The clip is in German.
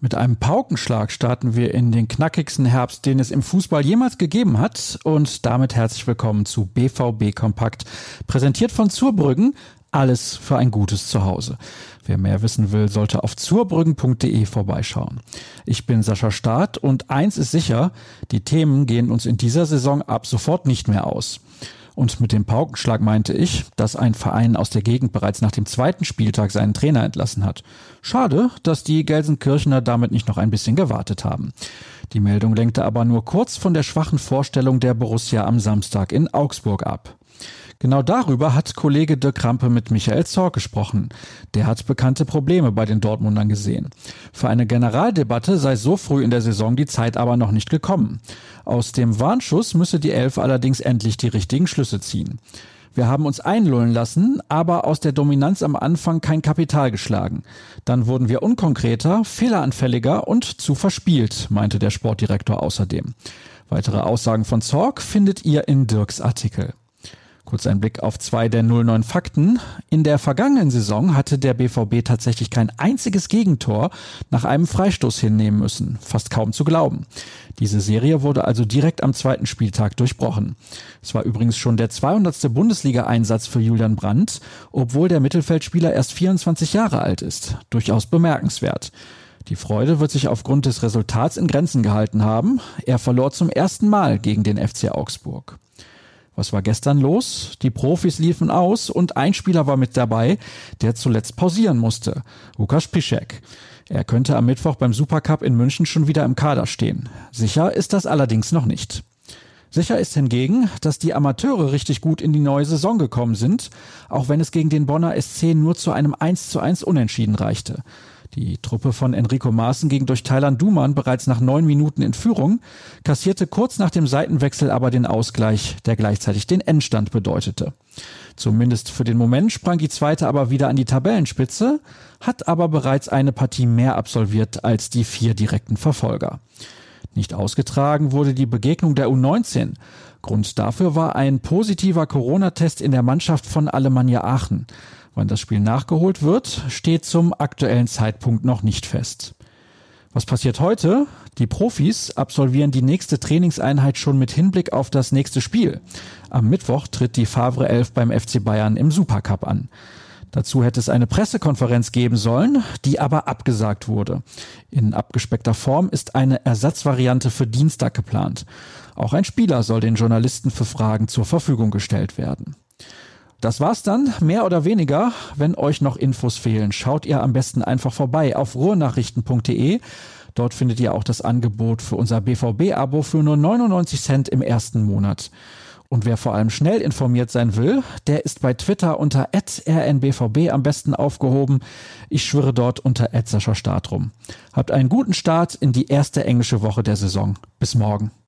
Mit einem Paukenschlag starten wir in den knackigsten Herbst, den es im Fußball jemals gegeben hat. Und damit herzlich willkommen zu BVB Kompakt, präsentiert von Zurbrüggen. Alles für ein gutes Zuhause. Wer mehr wissen will, sollte auf zurbrüggen.de vorbeischauen. Ich bin Sascha Staat und eins ist sicher, die Themen gehen uns in dieser Saison ab sofort nicht mehr aus. Und mit dem Paukenschlag meinte ich, dass ein Verein aus der Gegend bereits nach dem zweiten Spieltag seinen Trainer entlassen hat. Schade, dass die Gelsenkirchener damit nicht noch ein bisschen gewartet haben. Die Meldung lenkte aber nur kurz von der schwachen Vorstellung der Borussia am Samstag in Augsburg ab. Genau darüber hat Kollege de Krampe mit Michael Zorc gesprochen. Der hat bekannte Probleme bei den Dortmundern gesehen. Für eine Generaldebatte sei so früh in der Saison die Zeit aber noch nicht gekommen. Aus dem Warnschuss müsse die Elf allerdings endlich die richtigen Schlüsse ziehen. Wir haben uns einlullen lassen, aber aus der Dominanz am Anfang kein Kapital geschlagen. Dann wurden wir unkonkreter, fehleranfälliger und zu verspielt, meinte der Sportdirektor außerdem. Weitere Aussagen von Zorg findet ihr in Dirks Artikel. Kurz ein Blick auf zwei der 09 Fakten. In der vergangenen Saison hatte der BVB tatsächlich kein einziges Gegentor nach einem Freistoß hinnehmen müssen. Fast kaum zu glauben. Diese Serie wurde also direkt am zweiten Spieltag durchbrochen. Es war übrigens schon der 200. Bundesliga-Einsatz für Julian Brandt, obwohl der Mittelfeldspieler erst 24 Jahre alt ist. Durchaus bemerkenswert. Die Freude wird sich aufgrund des Resultats in Grenzen gehalten haben. Er verlor zum ersten Mal gegen den FC Augsburg. Was war gestern los? Die Profis liefen aus und ein Spieler war mit dabei, der zuletzt pausieren musste. Lukas Piszek. Er könnte am Mittwoch beim Supercup in München schon wieder im Kader stehen. Sicher ist das allerdings noch nicht. Sicher ist hingegen, dass die Amateure richtig gut in die neue Saison gekommen sind, auch wenn es gegen den Bonner SC nur zu einem 1 zu 1 Unentschieden reichte. Die Truppe von Enrico Maaßen ging durch Thailand Duman bereits nach neun Minuten in Führung, kassierte kurz nach dem Seitenwechsel aber den Ausgleich, der gleichzeitig den Endstand bedeutete. Zumindest für den Moment sprang die zweite aber wieder an die Tabellenspitze, hat aber bereits eine Partie mehr absolviert als die vier direkten Verfolger. Nicht ausgetragen wurde die Begegnung der U19. Grund dafür war ein positiver Corona-Test in der Mannschaft von Alemannia Aachen. Wann das Spiel nachgeholt wird, steht zum aktuellen Zeitpunkt noch nicht fest. Was passiert heute? Die Profis absolvieren die nächste Trainingseinheit schon mit Hinblick auf das nächste Spiel. Am Mittwoch tritt die Favre 11 beim FC Bayern im Supercup an. Dazu hätte es eine Pressekonferenz geben sollen, die aber abgesagt wurde. In abgespeckter Form ist eine Ersatzvariante für Dienstag geplant. Auch ein Spieler soll den Journalisten für Fragen zur Verfügung gestellt werden. Das war's dann, mehr oder weniger. Wenn euch noch Infos fehlen, schaut ihr am besten einfach vorbei auf ruhrnachrichten.de. Dort findet ihr auch das Angebot für unser BVB-Abo für nur 99 Cent im ersten Monat. Und wer vor allem schnell informiert sein will, der ist bei Twitter unter rnbvb am besten aufgehoben. Ich schwöre dort unter Start rum. Habt einen guten Start in die erste englische Woche der Saison. Bis morgen.